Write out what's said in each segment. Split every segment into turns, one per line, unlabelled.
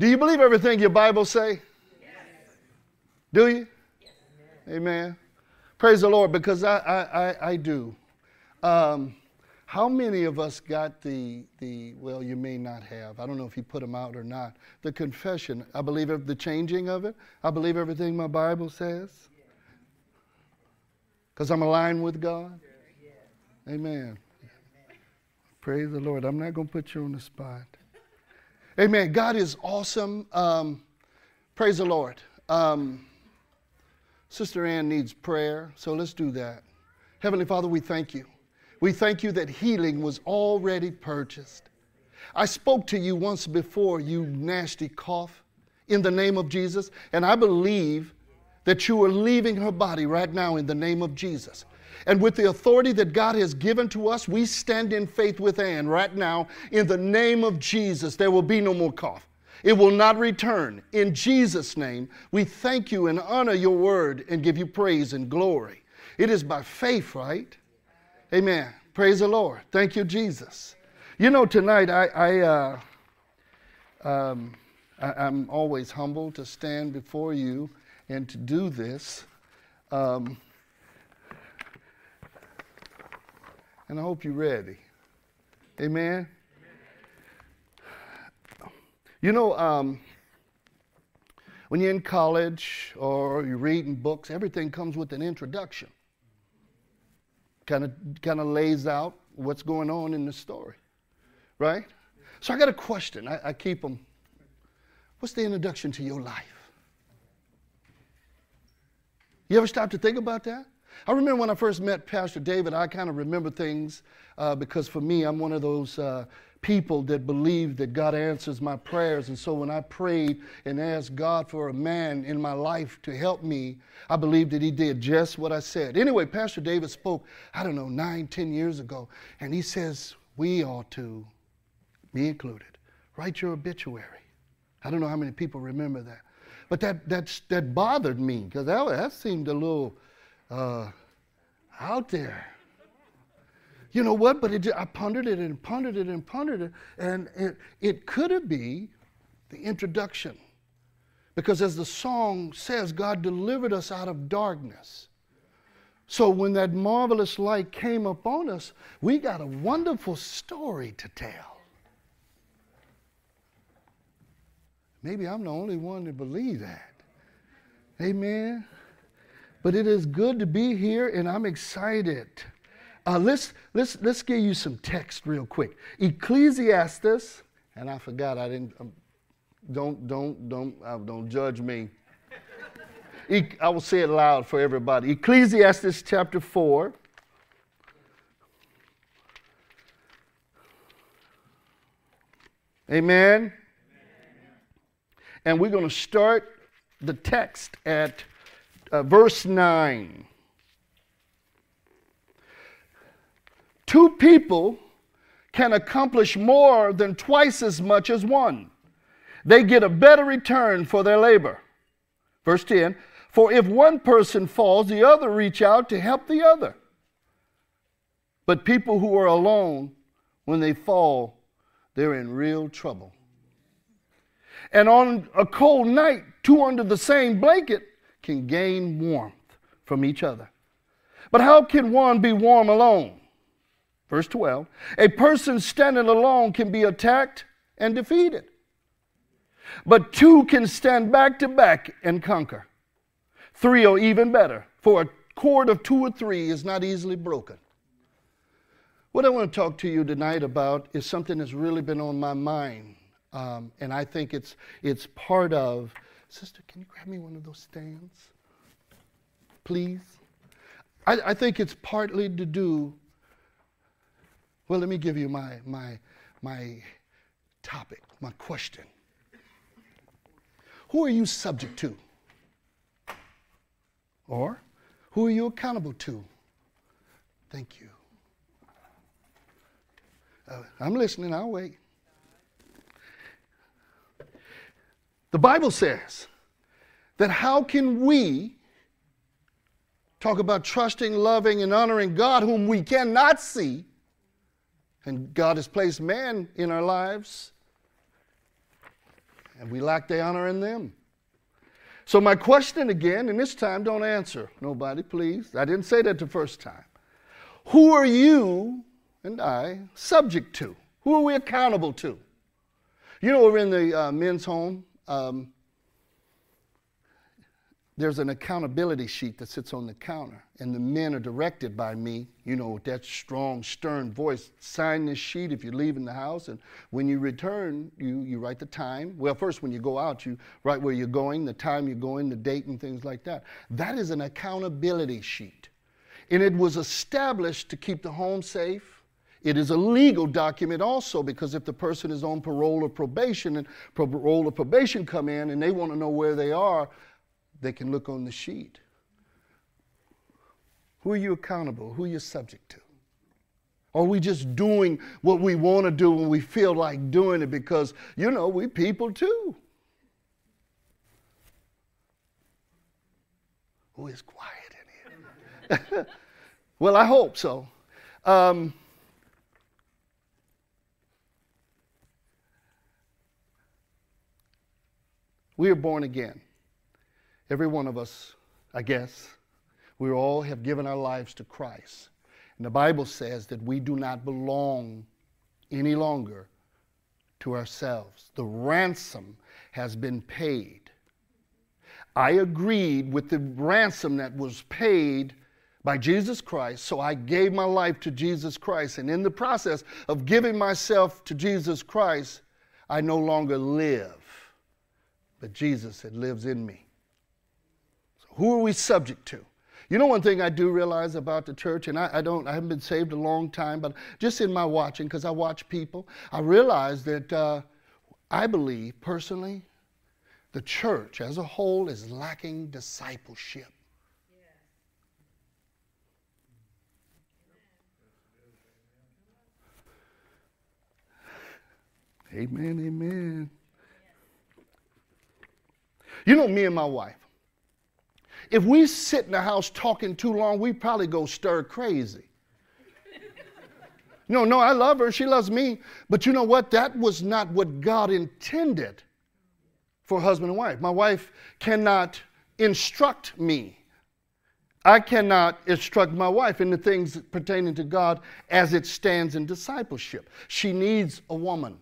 Do you believe everything your Bible say? Yes. Do you? Yes. Amen. Praise the Lord, because I, I, I, I do. Um, how many of us got the, the, well, you may not have, I don't know if you put them out or not, the confession? I believe the changing of it. I believe everything my Bible says. Because I'm aligned with God. Amen. Praise the Lord. I'm not going to put you on the spot. Amen. God is awesome. Um, praise the Lord. Um, Sister Ann needs prayer, so let's do that. Heavenly Father, we thank you. We thank you that healing was already purchased. I spoke to you once before, you nasty cough, in the name of Jesus, and I believe that you are leaving her body right now in the name of Jesus. And with the authority that God has given to us, we stand in faith with Ann right now. In the name of Jesus, there will be no more cough. It will not return. In Jesus' name, we thank you and honor your word and give you praise and glory. It is by faith, right? Amen. Praise the Lord. Thank you, Jesus. You know, tonight I, I, uh, um, I am always humbled to stand before you and to do this. Um, and I hope you're ready. Amen. You know, um, when you're in college or you're reading books, everything comes with an introduction. Kind of, kind of lays out what's going on in the story, right? So I got a question. I, I keep them. What's the introduction to your life? You ever stop to think about that? I remember when I first met Pastor David, I kind of remember things uh, because for me, I'm one of those uh, people that believe that God answers my prayers. And so when I prayed and asked God for a man in my life to help me, I believe that He did just what I said. Anyway, Pastor David spoke, I don't know, nine, ten years ago, and he says, We ought to, me included, write your obituary. I don't know how many people remember that. But that, that, that bothered me because that, that seemed a little uh, out there. You know what? But it, I pondered it and pondered it and pondered it, and it, it could have been the introduction. Because as the song says, God delivered us out of darkness. So when that marvelous light came upon us, we got a wonderful story to tell. Maybe I'm the only one to believe that. Amen. But it is good to be here, and I'm excited. Uh, let's, let's, let's give you some text real quick. Ecclesiastes, and I forgot, I didn't, um, don't, don't, don't, uh, don't judge me. E- I will say it loud for everybody. Ecclesiastes chapter 4. Amen. And we're going to start the text at uh, verse 9. Two people can accomplish more than twice as much as one. They get a better return for their labor. Verse 10 For if one person falls, the other reach out to help the other. But people who are alone, when they fall, they're in real trouble. And on a cold night, two under the same blanket can gain warmth from each other. But how can one be warm alone? Verse 12 A person standing alone can be attacked and defeated, but two can stand back to back and conquer. Three are even better, for a cord of two or three is not easily broken. What I want to talk to you tonight about is something that's really been on my mind, um, and I think it's, it's part of Sister, can you grab me one of those stands? Please? I, I think it's partly to do, well, let me give you my, my, my topic, my question. Who are you subject to? Or who are you accountable to? Thank you. Uh, I'm listening, I'll wait. The Bible says that how can we talk about trusting, loving, and honoring God whom we cannot see? And God has placed man in our lives. and we lack the honor in them. So, my question again, and this time don't answer nobody, please. I didn't say that the first time. Who are you and I subject to? Who are we accountable to? You know, we're in the uh, men's home. Um, there's an accountability sheet that sits on the counter, and the men are directed by me, you know, with that strong, stern voice. Sign this sheet if you're leaving the house, and when you return, you, you write the time. Well, first, when you go out, you write where you're going, the time you're going, the date, and things like that. That is an accountability sheet. And it was established to keep the home safe. It is a legal document also because if the person is on parole or probation and parole or probation come in and they want to know where they are, they can look on the sheet. Who are you accountable? Who are you subject to? Are we just doing what we want to do when we feel like doing it because, you know, we people too? Who is quiet in here? well, I hope so. Um, we are born again. Every one of us, I guess, we all have given our lives to Christ. And the Bible says that we do not belong any longer to ourselves. The ransom has been paid. I agreed with the ransom that was paid by Jesus Christ, so I gave my life to Jesus Christ. And in the process of giving myself to Jesus Christ, I no longer live, but Jesus that lives in me. So who are we subject to? You know, one thing I do realize about the church, and I, I don't, I haven't been saved a long time, but just in my watching, because I watch people, I realize that uh, I believe personally the church as a whole is lacking discipleship. Amen, amen. You know, me and my wife, if we sit in the house talking too long, we probably go stir crazy. No, no, I love her. She loves me. But you know what? That was not what God intended for husband and wife. My wife cannot instruct me. I cannot instruct my wife in the things pertaining to God as it stands in discipleship. She needs a woman,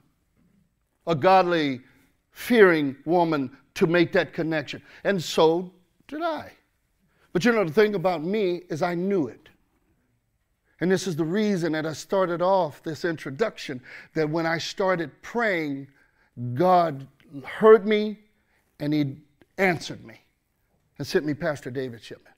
a godly, fearing woman to make that connection. And so did I. But you know, the thing about me is I knew it. And this is the reason that I started off this introduction that when I started praying, God heard me and He answered me and sent me Pastor David Shipman.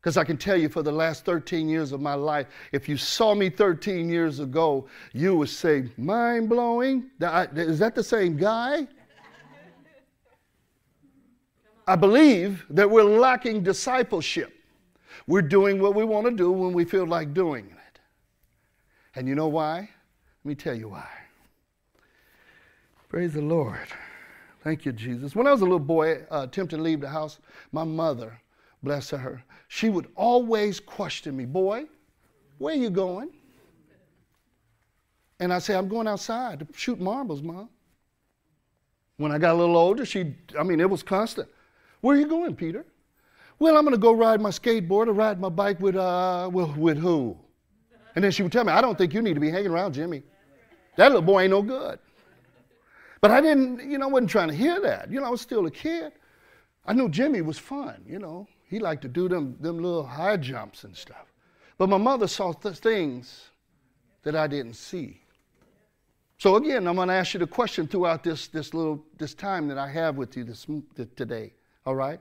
Because I can tell you for the last 13 years of my life, if you saw me 13 years ago, you would say, mind blowing. Is that the same guy? I believe that we're lacking discipleship. We're doing what we want to do when we feel like doing it. And you know why? Let me tell you why. Praise the Lord. Thank you, Jesus. When I was a little boy, uh, attempting to leave the house, my mother, bless her, she would always question me, Boy, where are you going? And I say, I'm going outside to shoot marbles, Mom. When I got a little older, she, I mean, it was constant. Where are you going, Peter? Well, I'm going to go ride my skateboard or ride my bike with, uh, with, with who? And then she would tell me, I don't think you need to be hanging around Jimmy. That little boy ain't no good. But I didn't, you know, I wasn't trying to hear that. You know, I was still a kid. I knew Jimmy was fun, you know. He liked to do them, them little high jumps and stuff. But my mother saw th- things that I didn't see. So again, I'm going to ask you the question throughout this, this little this time that I have with you this, today. All right?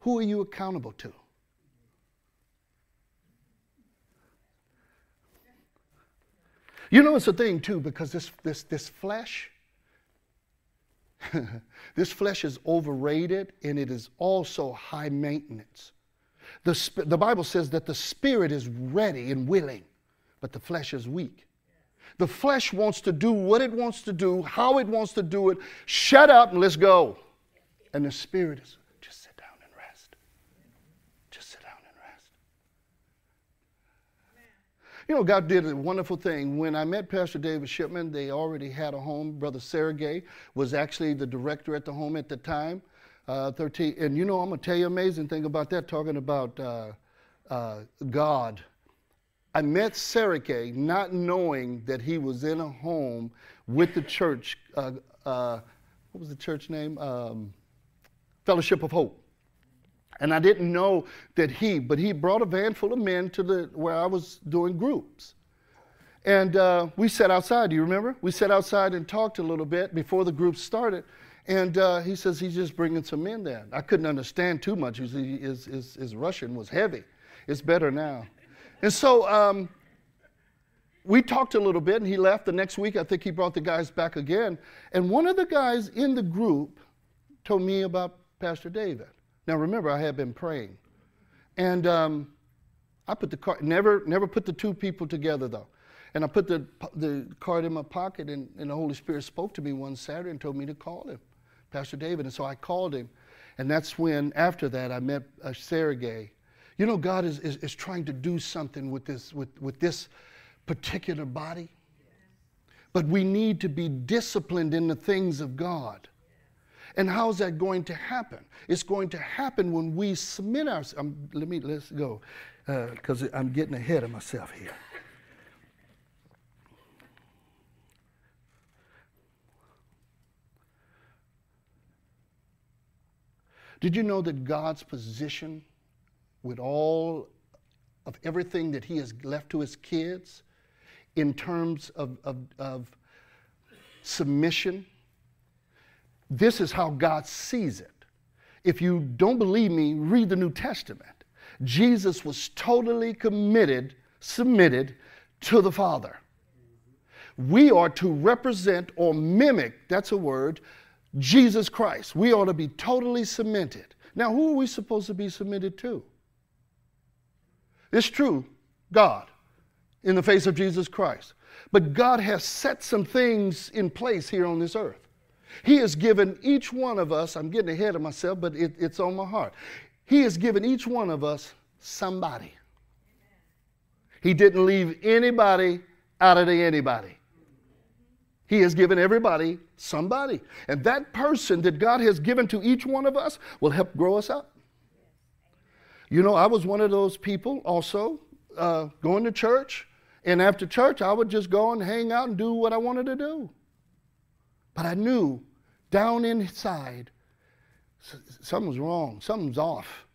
Who are you accountable to? You know, it's a thing too, because this, this, this flesh, this flesh is overrated and it is also high maintenance. The, the Bible says that the spirit is ready and willing, but the flesh is weak. The flesh wants to do what it wants to do, how it wants to do it. Shut up and let's go. And the spirit is You know, God did a wonderful thing. When I met Pastor David Shipman, they already had a home. Brother Sergey was actually the director at the home at the time. Uh, 13, and you know, I'm going to tell you an amazing thing about that, talking about uh, uh, God. I met Sergey not knowing that he was in a home with the church. Uh, uh, what was the church name? Um, Fellowship of Hope. And I didn't know that he, but he brought a van full of men to the where I was doing groups. And uh, we sat outside. Do you remember? We sat outside and talked a little bit before the group started. And uh, he says he's just bringing some men there. I couldn't understand too much. His, his, his, his Russian was heavy. It's better now. And so um, we talked a little bit, and he left. The next week, I think he brought the guys back again. And one of the guys in the group told me about Pastor David. Now remember, I had been praying, and um, I put the card. Never, never put the two people together though. And I put the the card in my pocket, and, and the Holy Spirit spoke to me one Saturday and told me to call him, Pastor David. And so I called him, and that's when after that I met uh, Sergey. You know, God is, is, is trying to do something with this with, with this particular body. But we need to be disciplined in the things of God. And how is that going to happen? It's going to happen when we submit ourselves. Um, let me, let's go, because uh, I'm getting ahead of myself here. Did you know that God's position with all of everything that He has left to His kids in terms of, of, of submission? This is how God sees it. If you don't believe me, read the New Testament. Jesus was totally committed, submitted to the Father. We are to represent or mimic, that's a word, Jesus Christ. We ought to be totally submitted. Now, who are we supposed to be submitted to? It's true, God, in the face of Jesus Christ. But God has set some things in place here on this earth. He has given each one of us, I'm getting ahead of myself, but it, it's on my heart. He has given each one of us somebody. He didn't leave anybody out of the anybody. He has given everybody somebody. And that person that God has given to each one of us will help grow us up. You know, I was one of those people also, uh, going to church, and after church, I would just go and hang out and do what I wanted to do. But I knew down inside something was wrong, something's off.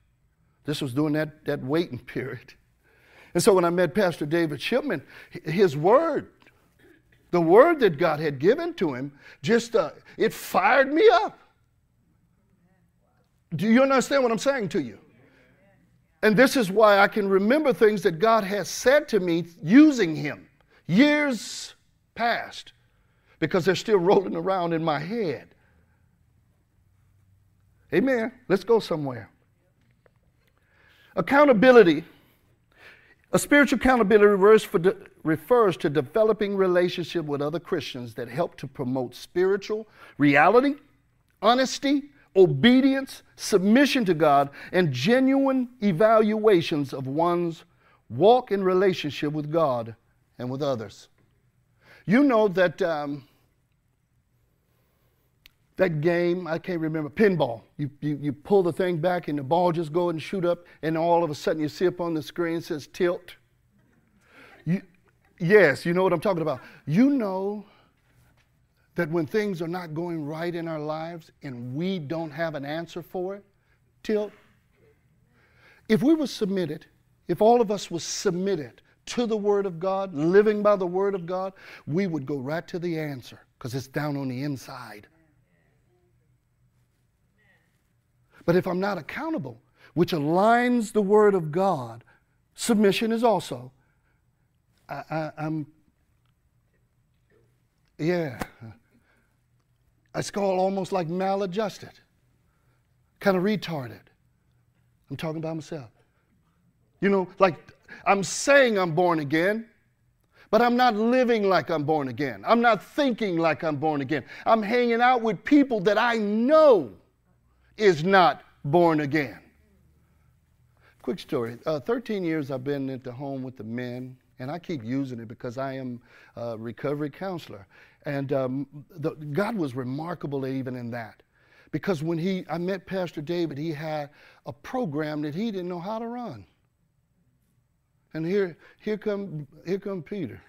This was during that, that waiting period. And so when I met Pastor David Shipman, his word, the word that God had given to him, just uh, it fired me up. Do you understand what I'm saying to you? And this is why I can remember things that God has said to me using him years past because they're still rolling around in my head. Amen. Let's go somewhere. Accountability. A spiritual accountability refers, de- refers to developing relationship with other Christians that help to promote spiritual reality, honesty, obedience, submission to God, and genuine evaluations of one's walk in relationship with God and with others. You know that um, that game, I can't remember, pinball. You, you, you pull the thing back and the ball just go and shoot up, and all of a sudden you see up on the screen says tilt. You, yes, you know what I'm talking about. You know that when things are not going right in our lives and we don't have an answer for it, tilt. If we were submitted, if all of us was submitted to the Word of God, living by the Word of God, we would go right to the answer because it's down on the inside. But if I'm not accountable, which aligns the Word of God, submission is also. I, am yeah. It's called almost like maladjusted, kind of retarded. I'm talking about myself. You know, like I'm saying I'm born again, but I'm not living like I'm born again. I'm not thinking like I'm born again. I'm hanging out with people that I know is not born again. Quick story. Uh, 13 years I've been at the home with the men And I keep using it because I am a recovery counselor. And um, the, God was remarkable even in that. Because when he, I met Pastor David, he had a program that he didn't know how to run. And here, here come, here come Peter.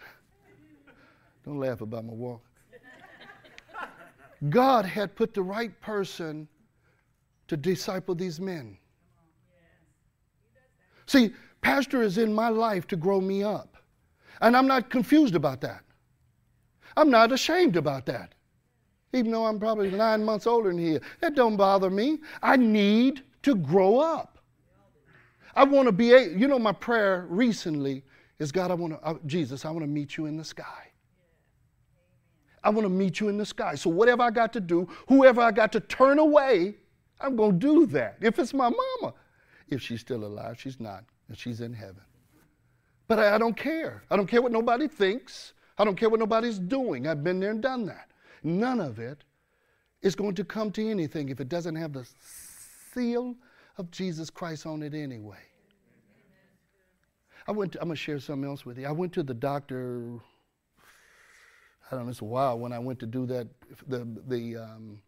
Don't laugh about my walk. God had put the right person to disciple these men. See, pastor is in my life to grow me up. And I'm not confused about that. I'm not ashamed about that. Even though I'm probably nine months older than he That don't bother me. I need to grow up. I want to be, a, you know, my prayer recently is God, I want to, uh, Jesus, I want to meet you in the sky. I want to meet you in the sky. So whatever I got to do, whoever I got to turn away, I'm going to do that. If it's my mama, if she's still alive, she's not, and she's in heaven. But I, I don't care. I don't care what nobody thinks. I don't care what nobody's doing. I've been there and done that. None of it is going to come to anything if it doesn't have the seal of Jesus Christ on it anyway. I went to, I'm going to share something else with you. I went to the doctor I don't know, it's a while when I went to do that, the, the um,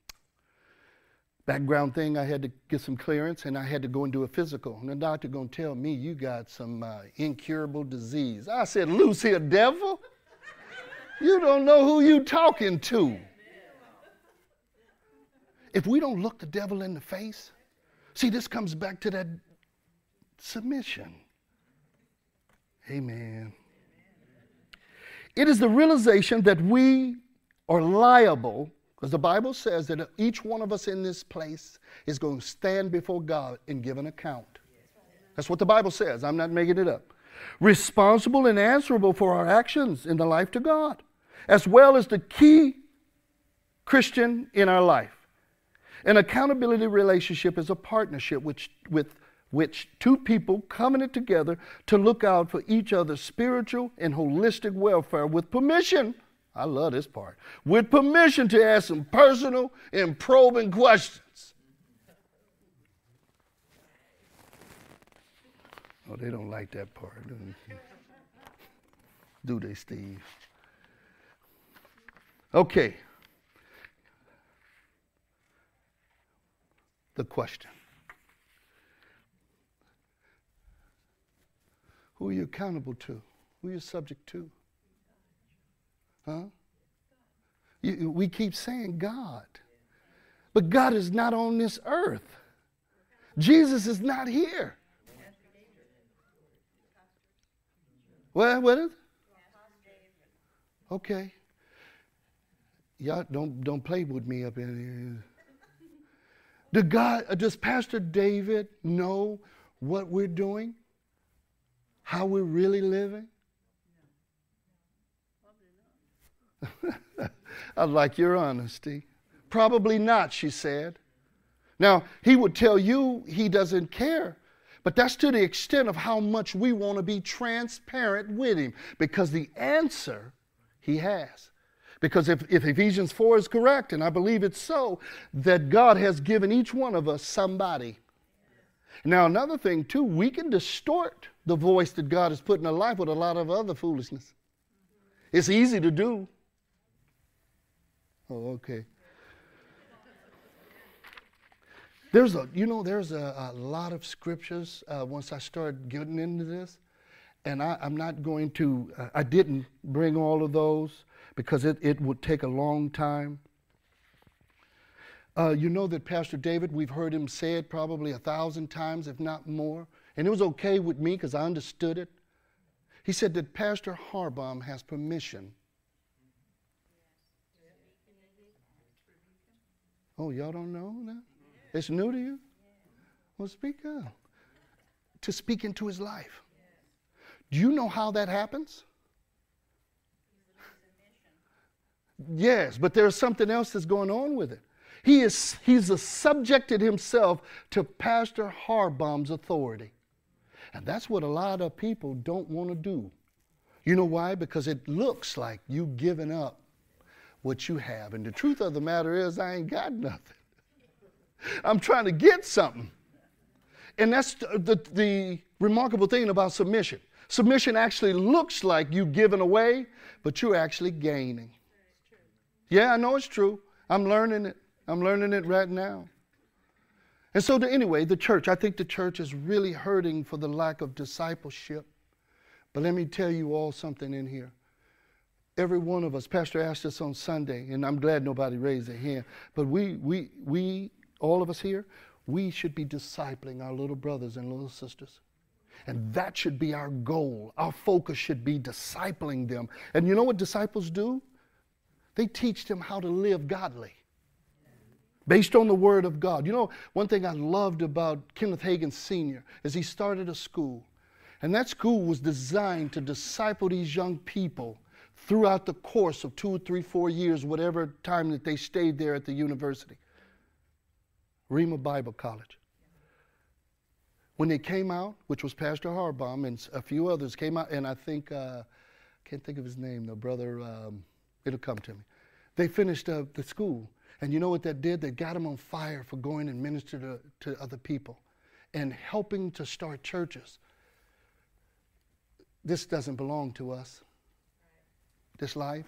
background thing, I had to get some clearance and I had to go and do a physical. And the doctor gonna tell me you got some uh, incurable disease. I said, Lucy, a devil? you don't know who you talking to. If we don't look the devil in the face, see, this comes back to that submission. Amen. It is the realization that we are liable, because the Bible says that each one of us in this place is going to stand before God and give an account. That's what the Bible says. I'm not making it up. Responsible and answerable for our actions in the life to God, as well as the key Christian in our life. An accountability relationship is a partnership which, with which two people covenant together to look out for each other's spiritual and holistic welfare with permission. I love this part. With permission to ask some personal and probing questions. Oh, they don't like that part. Do they, Steve? Okay. The question. Who are you accountable to? Who are you subject to? Huh? You, we keep saying God. But God is not on this earth. Jesus is not here. What, what is it? Okay. Y'all don't, don't play with me up in here. Do God, uh, does Pastor David know what we're doing? How we're really living? I like your honesty. Probably not, she said. Now, he would tell you he doesn't care, but that's to the extent of how much we want to be transparent with him because the answer he has. Because if, if Ephesians 4 is correct, and I believe it's so, that God has given each one of us somebody. Now, another thing, too, we can distort the voice that God has put in our life with a lot of other foolishness. It's easy to do. Oh, okay. There's a, you know, there's a, a lot of scriptures uh, once I started getting into this, and I, am not going to, uh, I didn't bring all of those because it, it would take a long time. Uh, you know that Pastor David, we've heard him say it probably a thousand times, if not more. And it was okay with me because I understood it. He said that Pastor Harbaum has permission. Oh, y'all don't know that? It's new to you? Well, speak up. To speak into his life. Do you know how that happens? Yes, but there's something else that's going on with it. He is he's subjected himself to Pastor Harbaum's authority. And that's what a lot of people don't want to do. You know why? Because it looks like you giving up what you have. And the truth of the matter is, I ain't got nothing. I'm trying to get something. And that's the, the, the remarkable thing about submission. Submission actually looks like you giving away, but you're actually gaining. Yeah, I know it's true. I'm learning it. I'm learning it right now. And so, to, anyway, the church, I think the church is really hurting for the lack of discipleship. But let me tell you all something in here. Every one of us, Pastor asked us on Sunday, and I'm glad nobody raised their hand, but we, we, we, all of us here, we should be discipling our little brothers and little sisters. And that should be our goal. Our focus should be discipling them. And you know what disciples do? They teach them how to live godly based on the Word of God. You know, one thing I loved about Kenneth Hagin Sr. is he started a school. And that school was designed to disciple these young people throughout the course of two, three, four years, whatever time that they stayed there at the university. Rhema Bible College. When they came out, which was Pastor Harbaum and a few others came out, and I think, uh, can't think of his name, the brother, um, it'll come to me. They finished uh, the school. And you know what that did? That got them on fire for going and minister to, to other people and helping to start churches. This doesn't belong to us. This life.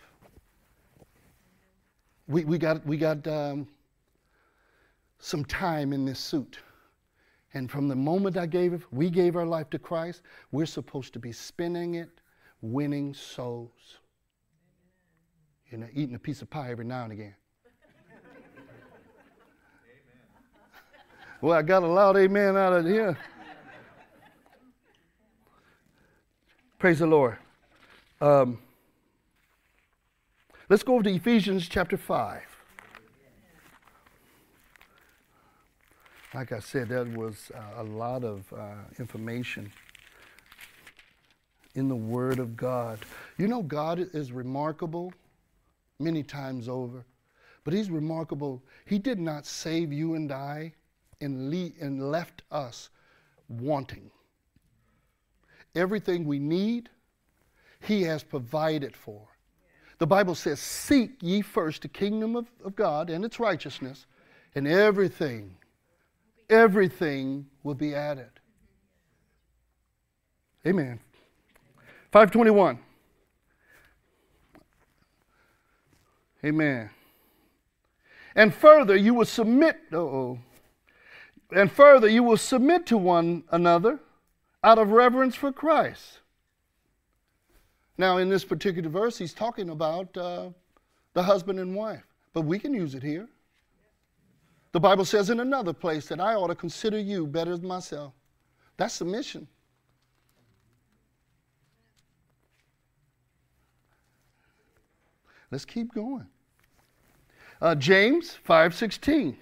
We, we got, we got um, some time in this suit. And from the moment I gave it, we gave our life to Christ, we're supposed to be spending it winning souls. You know, eating a piece of pie every now and again. Well, I got a loud amen out of here. Praise the Lord. Um, let's go over to Ephesians chapter 5. Like I said, that was uh, a lot of uh, information in the Word of God. You know, God is remarkable many times over, but He's remarkable. He did not save you and I and, and left us wanting. Everything we need, He has provided for. The Bible says, Seek ye first the kingdom of, of God and its righteousness, and everything, everything will be added. Amen. 521. Amen. And further, you will submit. oh. And further, you will submit to one another out of reverence for Christ. Now, in this particular verse, he's talking about uh, the husband and wife, but we can use it here. The Bible says in another place that I ought to consider you better than myself. That's submission. Let's keep going. Uh, James 5:16.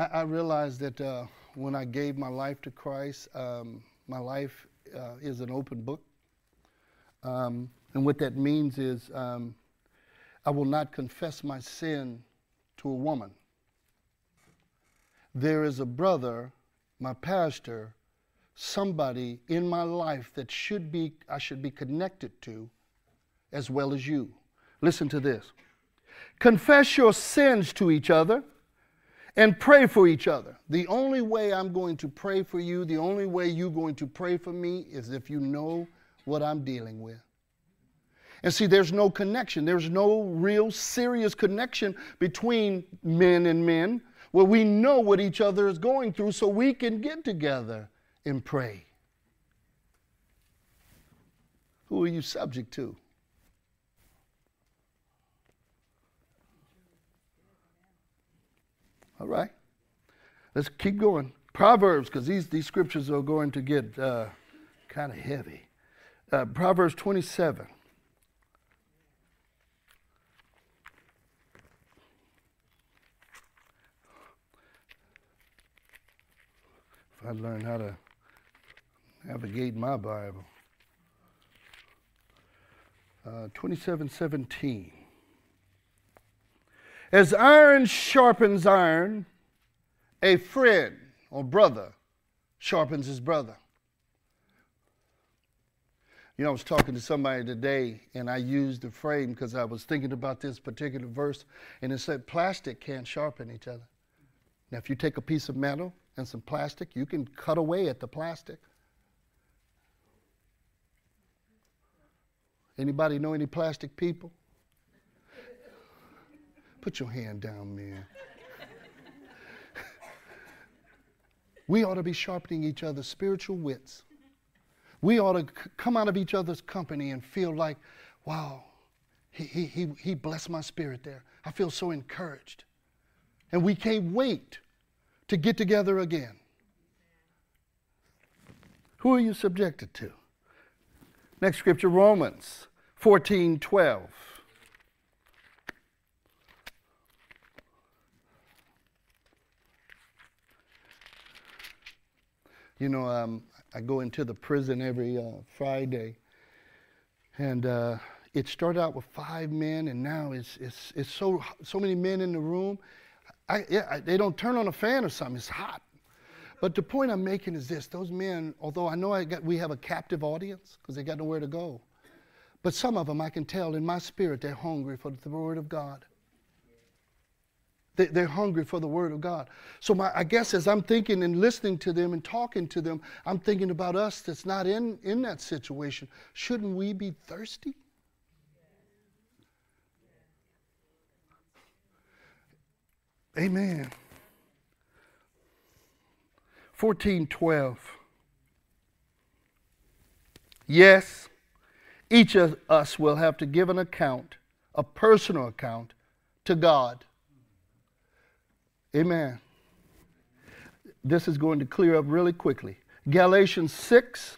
I, I realized that uh, when I gave my life to Christ, um, my life uh, is an open book. Um, and what that means is um, I will not confess my sin to a woman. There is a brother, my pastor, somebody in my life that should be I should be connected to as well as you. Listen to this. Confess your sins to each other and pray for each other. The only way I'm going to pray for you, the only way you're going to pray for me is if you know what I'm dealing with. And see, there's no connection. There's no real serious connection between men and men where we know what each other is going through so we can get together and pray. Who are you subject to? All right. Let's keep going. Proverbs, because these, these scriptures are going to get uh, kind of heavy. Uh, Proverbs 27. If I learn how to navigate my Bible. Uh, 27 17. As iron sharpens iron, a friend or brother sharpens his brother. You know, I was talking to somebody today, and I used the frame because I was thinking about this particular verse, and it said plastic can't sharpen each other. Now, if you take a piece of metal and some plastic, you can cut away at the plastic. Anybody know any plastic people? Put your hand down, man. we ought to be sharpening each other's spiritual wits. We ought to c- come out of each other's company and feel like, wow, he, he, he, he blessed my spirit there. I feel so encouraged. And we can't wait to get together again. Who are you subjected to? Next scripture, Romans 14 12. You know, um, I go into the prison every uh, Friday, and uh, it started out with five men, and now it's, it's, it's so, so many men in the room. I, yeah, I, they don't turn on a fan or something, it's hot. But the point I'm making is this those men, although I know I got, we have a captive audience because they got nowhere to go, but some of them I can tell in my spirit they're hungry for the Word of God. They, are hungry for the Word of God. So my, I guess as I'm thinking and listening to them and talking to them, I'm thinking about us that's not in, in that situation. Shouldn't we be thirsty? Amen. 1412. Yes, each of us will have to give an account, a personal account, to God Amen. This is going to clear up really quickly. Galatians 6.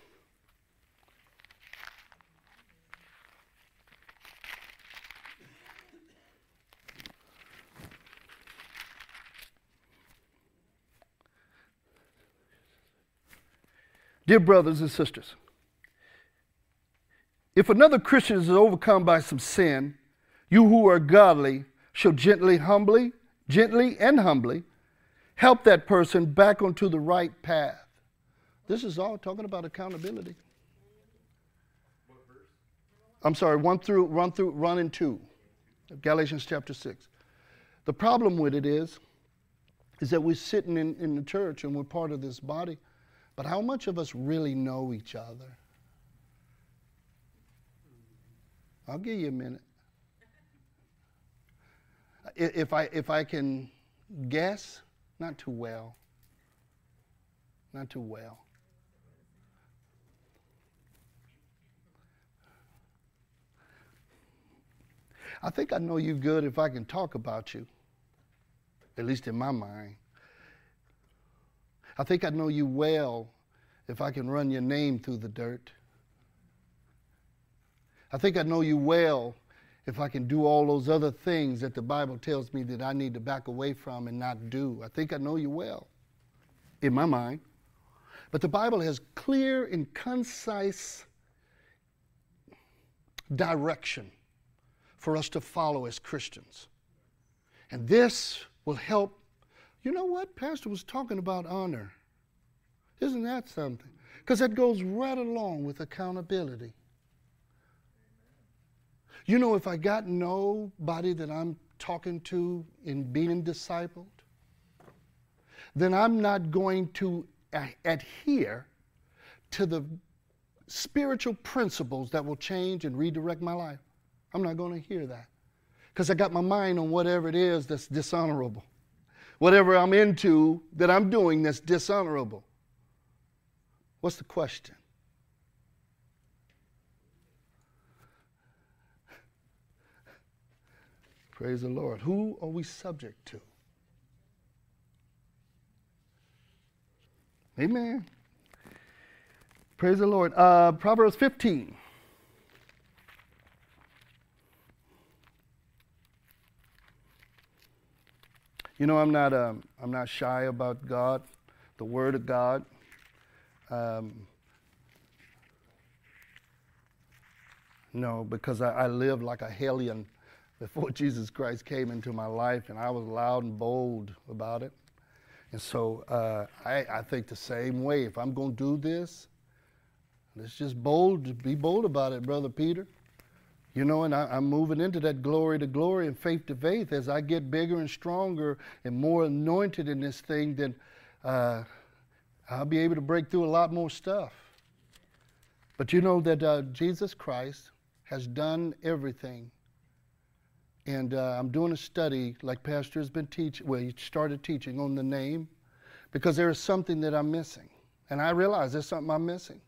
Dear brothers and sisters, if another Christian is overcome by some sin, you who are godly shall gently, humbly, gently and humbly, help that person back onto the right path. This is all talking about accountability. I'm sorry, one through, run through, run in two. Galatians chapter 6. The problem with it is, is that we're sitting in, in the church and we're part of this body, but how much of us really know each other? I'll give you a minute if I, if I can guess, not too well. Not too well. I think I know you good if I can talk about you, at least in my mind. I think I know you well if I can run your name through the dirt. I think I know you well if I can do all those other things that the Bible tells me that I need to back away from and not do. I think I know you well, in my mind. But the Bible has clear and concise direction for us to follow as Christians. And this will help. You know what? Pastor was talking about honor. Isn't that something? Because that goes right along with accountability. You know, if I got nobody that I'm talking to in being discipled, then I'm not going to adhere to the spiritual principles that will change and redirect my life. I'm not going to hear that because I got my mind on whatever it is that's dishonorable, whatever I'm into that I'm doing that's dishonorable. What's the question? Praise the Lord. Who are we subject to? Amen. Praise the Lord. Uh, Proverbs 15. You know, I'm not, um, I'm not shy about God, the Word of God. Um, no, because I, I live like a hellion before Jesus Christ came into my life, and I was loud and bold about it. And so uh, I, I, think the same way. If I'm going to do this, Let's just bold, be bold about it, Brother Peter. You know, and I, am moving into that glory to glory and faith to faith as I get bigger and stronger and more anointed in this thing, then uh, I'll be able to break through a lot more stuff. But you know that uh, Jesus Christ has done everything. And uh, I'm doing a study, like Pastor has been teaching, well, he started teaching on the name, because there is something that I'm missing. And I realize there's something I'm missing.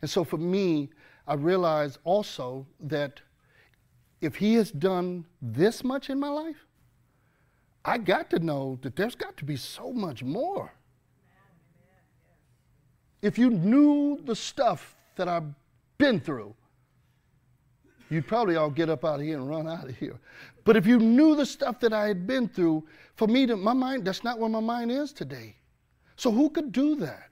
And so for me, I realize also that if he has done this much in my life, I got to know that there's got to be so much more. If you knew the stuff that I've been through, you'd probably all get up out of here and run out of here. But if you knew the stuff that I had been through, for me to my mind, that's not where my mind is today. So who could do that?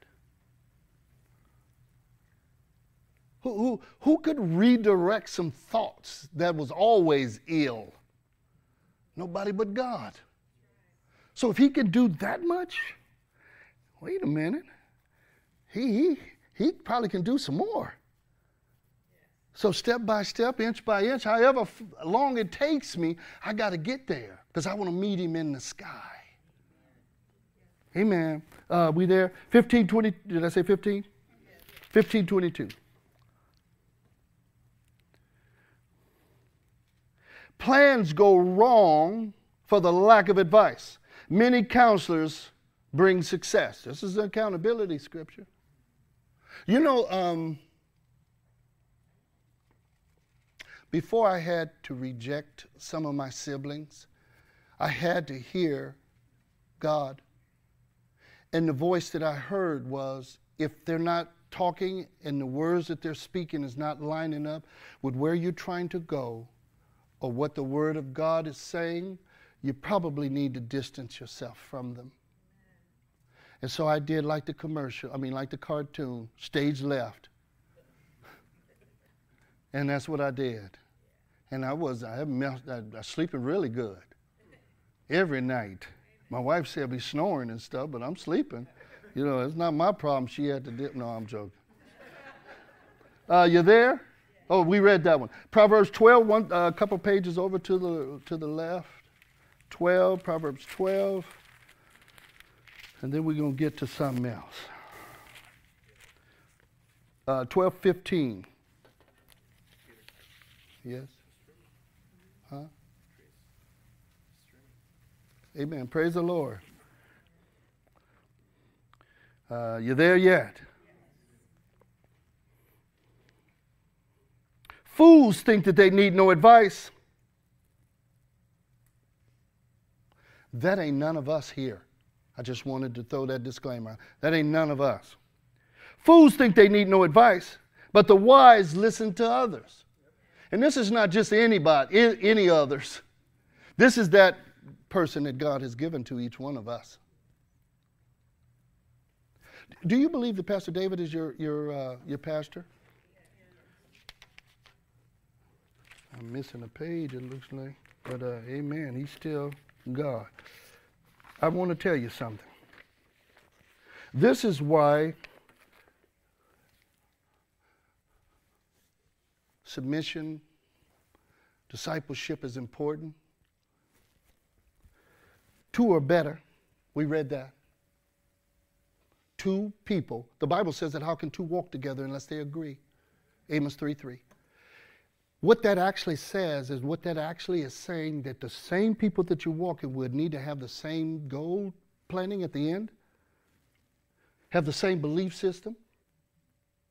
Who, who, who could redirect some thoughts that was always ill? Nobody but God. So if he can do that much, wait a minute. He, he, he probably can do some more. So step by step, inch by inch, however long it takes me, I got to get there because I want to meet him in the sky. Amen. Uh, we there? 1520, did I say 15? 15, 22. Plans go wrong for the lack of advice. Many counselors bring success. This is an accountability scripture. You know, um, before I had to reject some of my siblings, I had to hear God. And the voice that I heard was if they're not talking and the words that they're speaking is not lining up with where you're trying to go, or what the Word of God is saying, you probably need to distance yourself from them. And so I did like the commercial, I mean, like the cartoon, stage left. And that's what I did. And I was, I, I, I was sleeping really good every night. My wife said I'd be snoring and stuff, but I'm sleeping. You know, it's not my problem. She had to dip. No, I'm joking. Uh, you there? Oh, we read that one. Proverbs 12, one, uh, a couple pages over to the, to the left. 12, Proverbs 12. And then we're going to get to something else. Uh, 12, 15. Yes? Huh? Amen. Praise the Lord. Uh, you there yet? Fools think that they need no advice. That ain't none of us here. I just wanted to throw that disclaimer. That ain't none of us. Fools think they need no advice, but the wise listen to others. And this is not just anybody, any others. This is that person that God has given to each one of us. Do you believe that Pastor David is your, your, uh, your pastor? I'm missing a page, it looks like. But uh, amen, he's still God. I want to tell you something. This is why submission, discipleship is important. Two or better. We read that. Two people. The Bible says that how can two walk together unless they agree? Amos 3 3. What that actually says is what that actually is saying that the same people that you're walking with need to have the same goal planning at the end, have the same belief system,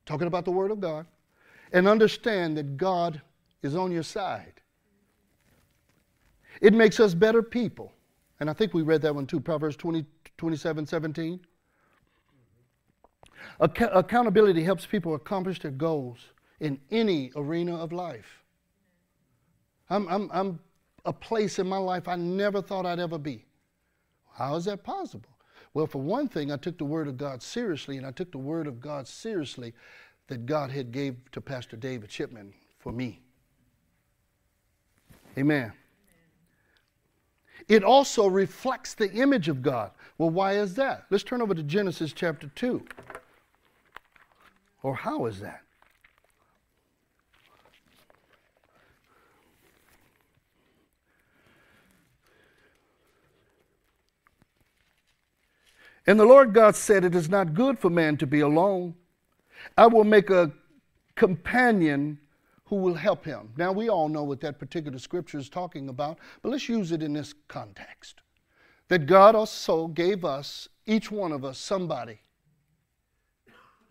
talking about the Word of God, and understand that God is on your side. It makes us better people. And I think we read that one too, Proverbs 20, 27, 17. Ac- accountability helps people accomplish their goals in any arena of life. I'm, I'm, I'm a place in my life I never thought I'd ever be. How is that possible? Well, for one thing, I took the Word of God seriously, and I took the Word of God seriously that God had gave to Pastor David Shipman for me. Amen. It also reflects the image of God. Well, why is that? Let's turn over to Genesis chapter 2. Or how is that? And the Lord God said, It is not good for man to be alone. I will make a companion who will help him. Now, we all know what that particular scripture is talking about, but let's use it in this context. That God also gave us, each one of us, somebody.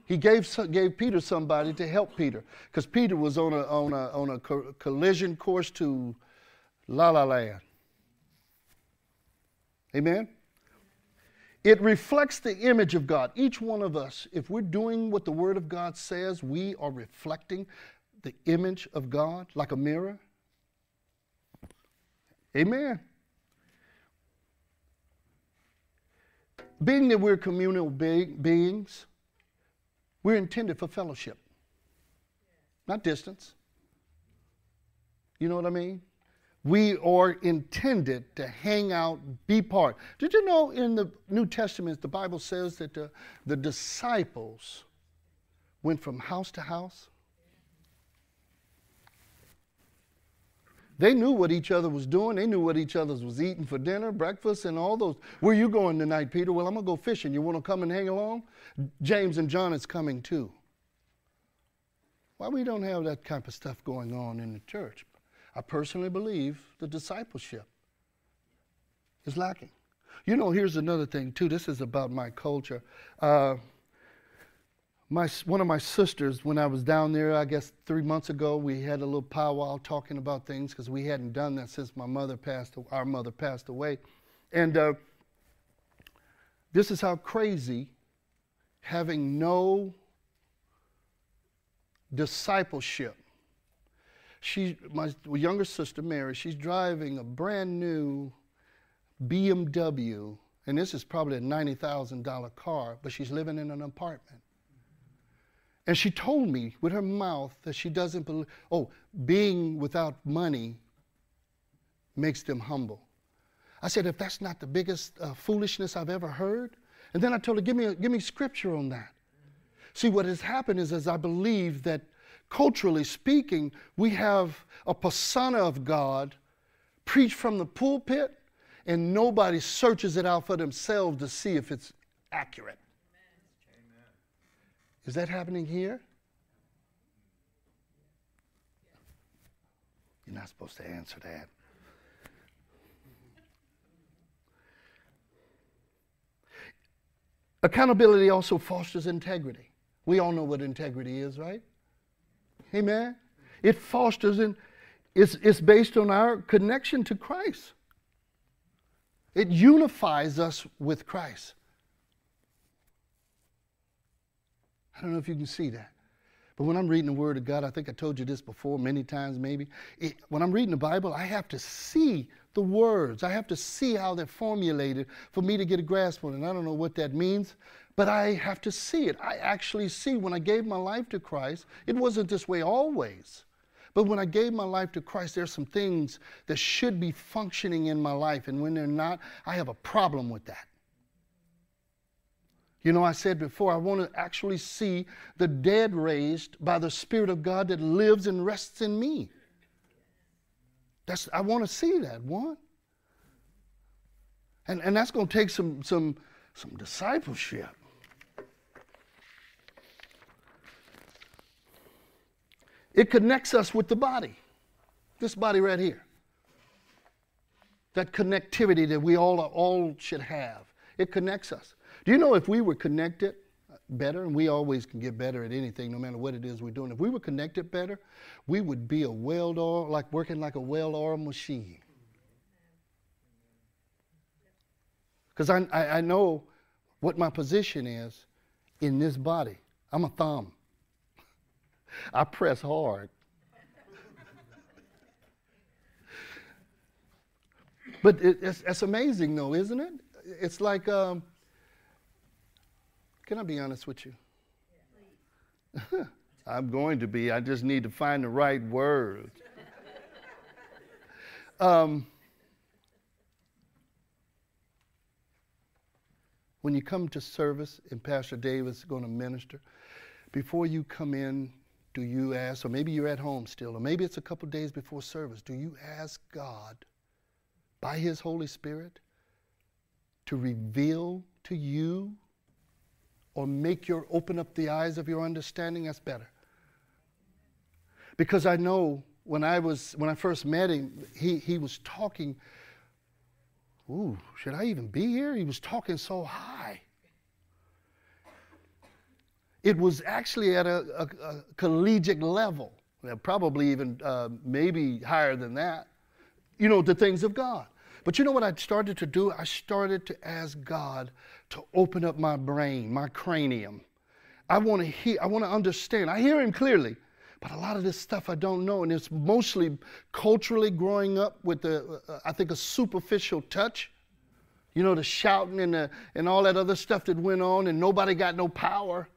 He gave, gave Peter somebody to help Peter, because Peter was on a, on, a, on a collision course to La La Land. Amen? It reflects the image of God. Each one of us, if we're doing what the Word of God says, we are reflecting the image of God like a mirror. Amen. Being that we're communal be- beings, we're intended for fellowship, not distance. You know what I mean? We are intended to hang out, be part. Did you know in the New Testament, the Bible says that the, the disciples went from house to house? They knew what each other was doing. They knew what each other was eating for dinner, breakfast, and all those. Where you going tonight, Peter? Well, I'm going to go fishing. You want to come and hang along? James and John is coming too. Why we don't have that kind of stuff going on in the church? I personally believe the discipleship is lacking. You know, here's another thing, too. This is about my culture. Uh, my, one of my sisters, when I was down there, I guess three months ago, we had a little powwow talking about things because we hadn't done that since my mother passed, our mother passed away. And uh, this is how crazy having no discipleship she, my younger sister, Mary, she's driving a brand new BMW, and this is probably a $90,000 car, but she's living in an apartment. And she told me with her mouth that she doesn't believe, oh, being without money makes them humble. I said, if that's not the biggest uh, foolishness I've ever heard. And then I told her, give me, a, give me scripture on that. See, what has happened is, as I believe that culturally speaking, we have a persona of God preached from the pulpit, and nobody searches it out for themselves to see if it's accurate. Is that happening here? You're not supposed to answer that. Accountability also fosters integrity. We all know what integrity is, right? Amen. It fosters and it's, it's based on our connection to Christ. It unifies us with Christ. I don't know if you can see that. But when I'm reading the Word of God, I think I told you this before many times maybe. It, when I'm reading the Bible, I have to see the words. I have to see how they're formulated for me to get a grasp on it. And I don't know what that means, but I have to see it. I actually see when I gave my life to Christ, it wasn't this way always. But when I gave my life to Christ, there's some things that should be functioning in my life. And when they're not, I have a problem with that. You know, I said before, I want to actually see the dead raised by the Spirit of God that lives and rests in me. That's, I want to see that, one. And, and that's going to take some, some, some discipleship. It connects us with the body, this body right here. That connectivity that we all, all should have. It connects us. Do you know if we were connected better, and we always can get better at anything, no matter what it is we're doing, if we were connected better, we would be a well oiled, like working like a well oiled machine. Because I, I, I know what my position is in this body. I'm a thumb. I press hard. but it, it's, it's, amazing, though, isn't it? It's like, um, can I be honest with you? I'm going to be. I just need to find the right words. Um, when you come to service and Pastor Davis is going to minister, before you come in, do you ask, or maybe you're at home still, or maybe it's a couple days before service, do you ask God by His Holy Spirit to reveal to you or make your open up the eyes of your understanding? That's better. Because I know when I was when I first met him, he, he was talking. Ooh, should I even be here? He was talking so high. It was actually at a, a, a collegiate level, probably even uh, maybe higher than that. You know, the things of God. But you know what I started to do? I started to ask God to open up my brain, my cranium. I want to hear, I want to understand. I hear Him clearly, but a lot of this stuff I don't know, and it's mostly culturally growing up with the, I think, a superficial touch. You know, the shouting and, the, and all that other stuff that went on, and nobody got no power.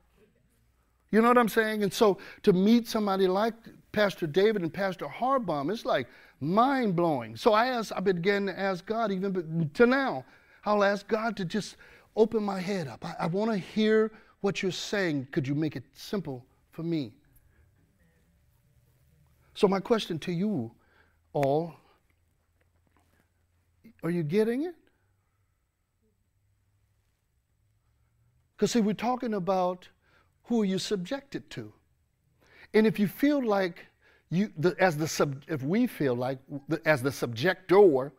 You know what I'm saying? And so to meet somebody like Pastor David and Pastor Harbaum, it's like mind blowing. So I asked, I began to ask God, even to now, I'll ask God to just open my head up. I, I want to hear what you're saying. Could you make it simple for me? So, my question to you all are you getting it? Because, see, we're talking about who are you subjected to? And if you feel like you, the, as the sub, if we feel like the, as the subjector,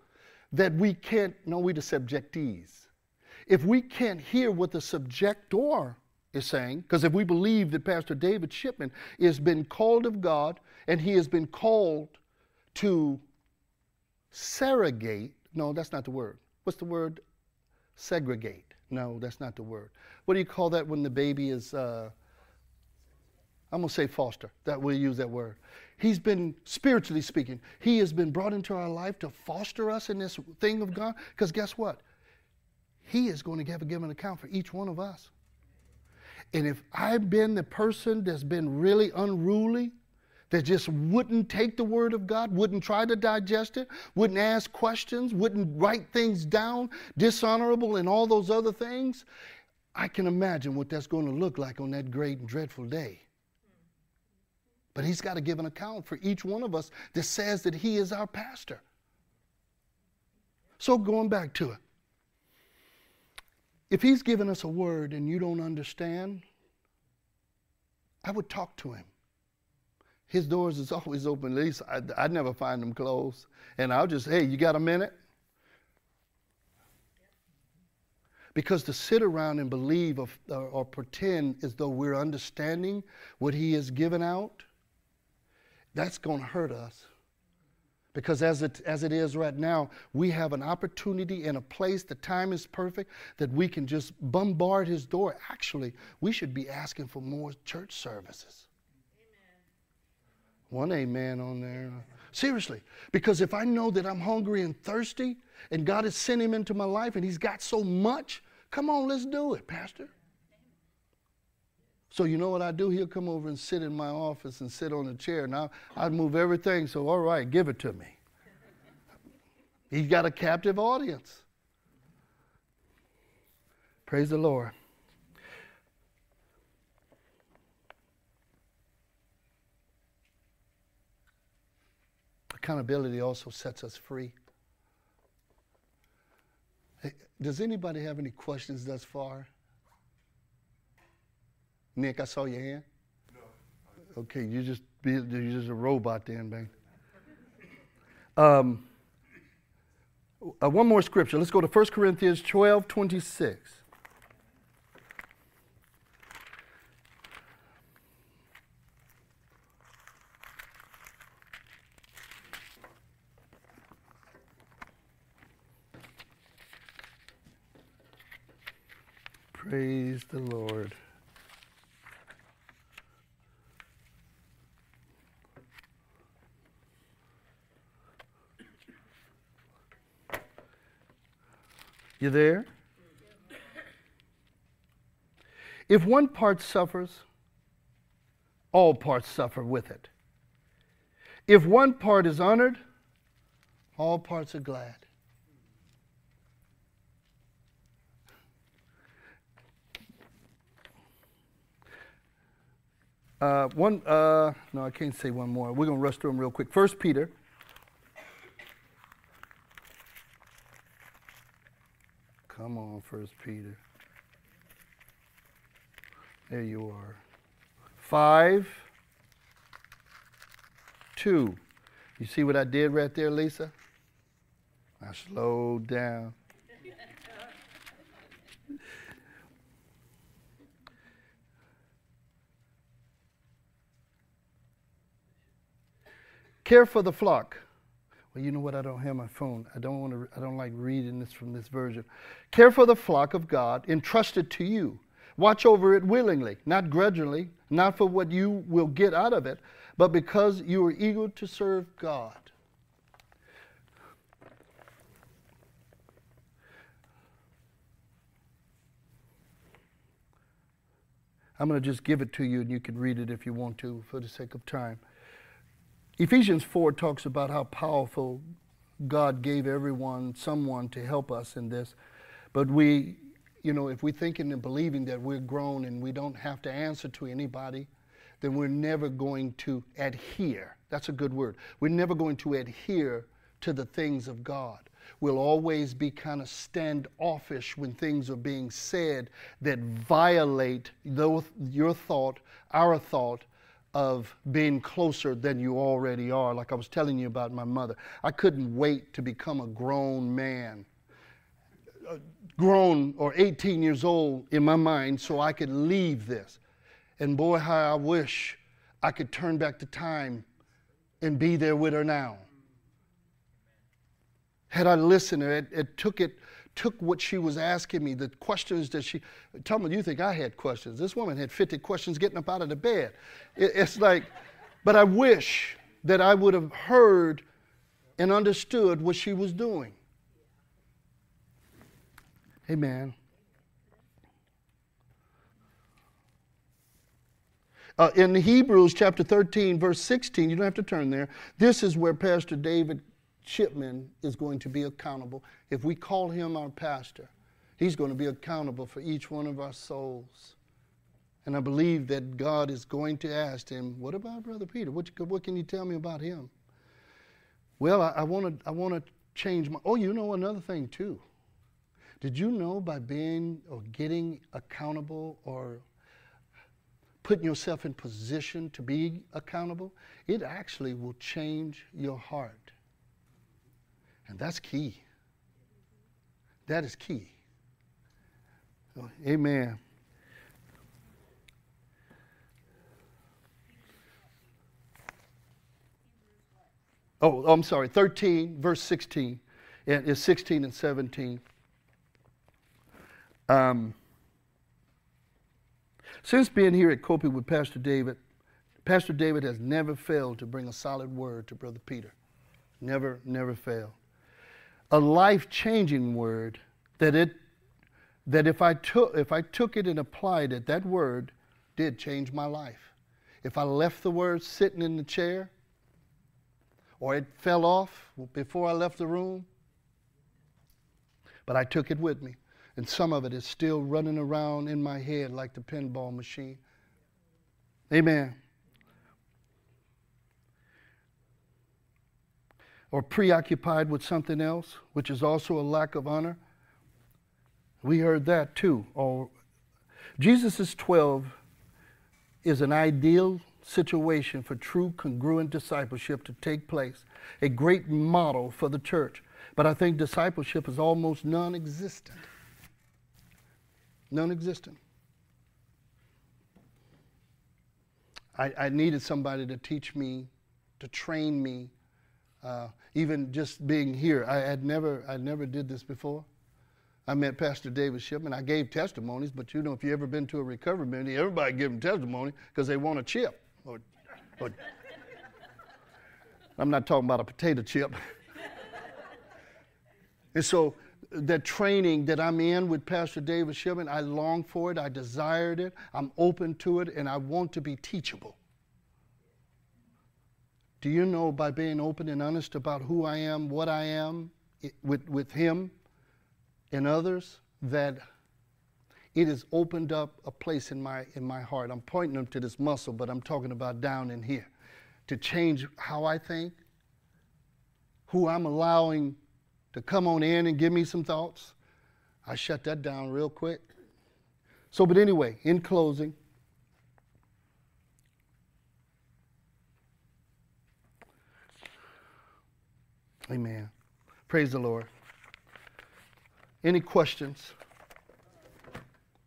that we can't, no, we the subjectees. If we can't hear what the subjector is saying, because if we believe that Pastor David Shipman has been called of God and he has been called to segregate, no, that's not the word. What's the word? Segregate. No, that's not the word. What do you call that when the baby is uh, I'm going to say foster. That we'll use that word. He's been, spiritually speaking, he has been brought into our life to foster us in this thing of God. Because guess what? He is going to give a given account for each one of us. And if I've been the person that's been really unruly, that just wouldn't take the word of God, wouldn't try to digest it, wouldn't ask questions, wouldn't write things down, dishonorable, and all those other things, I can imagine what that's going to look like on that great and dreadful day. But he's got to give an account for each one of us that says that he is our pastor. So, going back to it, if he's given us a word and you don't understand, I would talk to him. His doors is always open. At least I, I never find them closed. And I'll just, hey, you got a minute? Because to sit around and believe or, or, or pretend as though we're understanding what he has given out, that's going to hurt us. Because as it, as it is right now, we have an opportunity in a place, the time is perfect, that we can just bombard his door. Actually, we should be asking for more church services. Amen. One amen on there. Seriously. Because if I know that I'm hungry and thirsty, and God has sent him into my life and he's got so much, come on, let's do it, Pastor. So you know what I do? He'll come over and sit in my office and sit on a chair. Now I'd move everything. So all right, give it to me. He's got a captive audience. Praise the Lord. Accountability also sets us free. Does anybody have any questions thus far? Nick, I saw your hand. No. Okay, you just be you just a robot then, man. Um, uh, one more scripture. Let's go to 1 Corinthians 12, 26. Praise the Lord. You there? If one part suffers, all parts suffer with it. If one part is honored, all parts are glad. Uh, one, uh, no, I can't say one more. We're going to rush through them real quick. First Peter. Come on, First Peter. There you are. Five, two. You see what I did right there, Lisa? I slowed down. Care for the flock. Well, you know what? I don't have my phone. I don't want to. I don't like reading this from this version. Care for the flock of God entrusted to you. Watch over it willingly, not grudgingly, not for what you will get out of it, but because you are eager to serve God. I'm going to just give it to you and you can read it if you want to for the sake of time. Ephesians 4 talks about how powerful God gave everyone, someone to help us in this. But we, you know, if we're thinking and believing that we're grown and we don't have to answer to anybody, then we're never going to adhere. That's a good word. We're never going to adhere to the things of God. We'll always be kind of standoffish when things are being said that violate your thought, our thought, of being closer than you already are. Like I was telling you about my mother. I couldn't wait to become a grown man, uh, grown or 18 years old in my mind, so I could leave this. And boy, how I wish I could turn back the time and be there with her now. Had I listened, it, it took it took what she was asking me, the questions that she, tell me, you think I had questions. This woman had 50 questions getting up out of the bed. It, it's like, but I wish that I would have heard and understood what she was doing. Amen. Uh, in Hebrews chapter 13, verse 16, you don't have to turn there. This is where Pastor David Shipman is going to be accountable. If we call him our pastor, he's going to be accountable for each one of our souls. And I believe that God is going to ask him, What about Brother Peter? What, what can you tell me about him? Well, I, I want to change my. Oh, you know another thing too. Did you know by being or getting accountable or putting yourself in position to be accountable, it actually will change your heart. And that's key. That is key. So, amen. Oh, I'm sorry, 13, verse 16. It is 16 and 17. Um, since being here at Copi with Pastor David, Pastor David has never failed to bring a solid word to Brother Peter. Never, never failed a life-changing word that it that if I took if I took it and applied it, that word did change my life. If I left the word sitting in the chair, or it fell off before I left the room, but I took it with me. And some of it is still running around in my head like the pinball machine. Amen. Or preoccupied with something else, which is also a lack of honor. We heard that too. Or Jesus' 12 is an ideal situation for true congruent discipleship to take place, a great model for the church. But I think discipleship is almost non existent. Non existent. I, I needed somebody to teach me, to train me, uh, even just being here, I had never, I never did this before. I met Pastor David Shipman. I gave testimonies, but you know, if you've ever been to a recovery meeting, everybody give them testimony because they want a chip. Or, or I'm not talking about a potato chip. and so that training that I'm in with Pastor David Shipman, I long for it, I desired it, I'm open to it, and I want to be teachable. Do you know by being open and honest about who I am, what I am with, with Him and others, that it has opened up a place in my in my heart. I'm pointing them to this muscle, but I'm talking about down in here to change how I think, who I'm allowing to come on in and give me some thoughts. I shut that down real quick. So, but anyway, in closing, Amen. Praise the Lord. Any questions?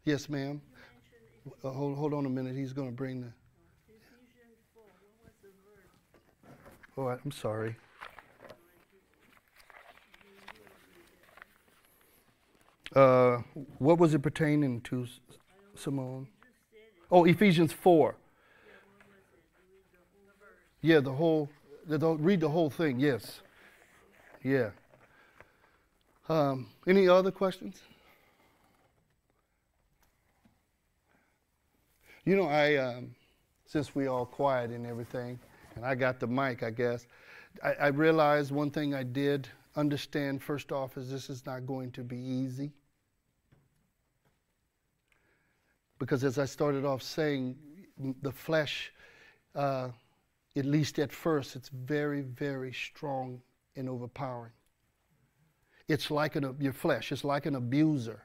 Yes, ma'am. Uh, hold, hold on a minute. He's going to bring the. Oh, I'm sorry. Uh, what was it pertaining to, Simone? Oh, Ephesians 4. Yeah, the whole, the, read the whole thing, yes. Yeah. Um, any other questions? You know, I, um, since we all quiet and everything, and I got the mic, I guess, I, I realized one thing I did understand first off is this is not going to be easy. Because as I started off saying, the flesh, uh, at least at first, it's very, very strong and overpowering. It's like an, your flesh, it's like an abuser.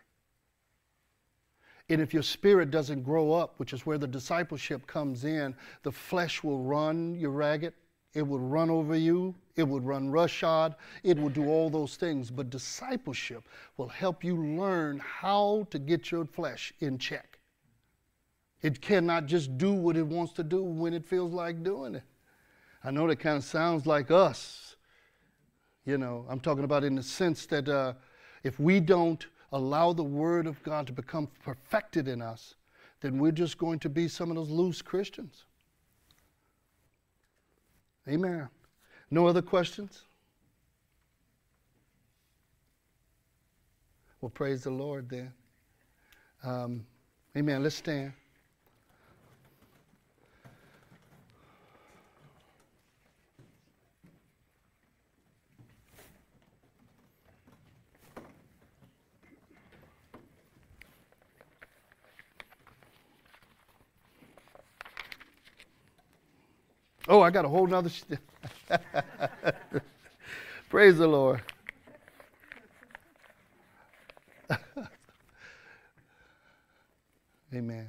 And if your spirit doesn't grow up, which is where the discipleship comes in, the flesh will run you ragged. It will run over you. It would run roughshod. It will do all those things. But discipleship will help you learn how to get your flesh in check. It cannot just do what it wants to do when it feels like doing it. I know that kind of sounds like us. You know, I'm talking about in the sense that uh, if we don't allow the Word of God to become perfected in us, then we're just going to be some of those loose Christians. Amen. No other questions? Well, praise the Lord then. Um, amen. Let's stand. Oh, I got a whole nother. St- Praise the Lord. Amen.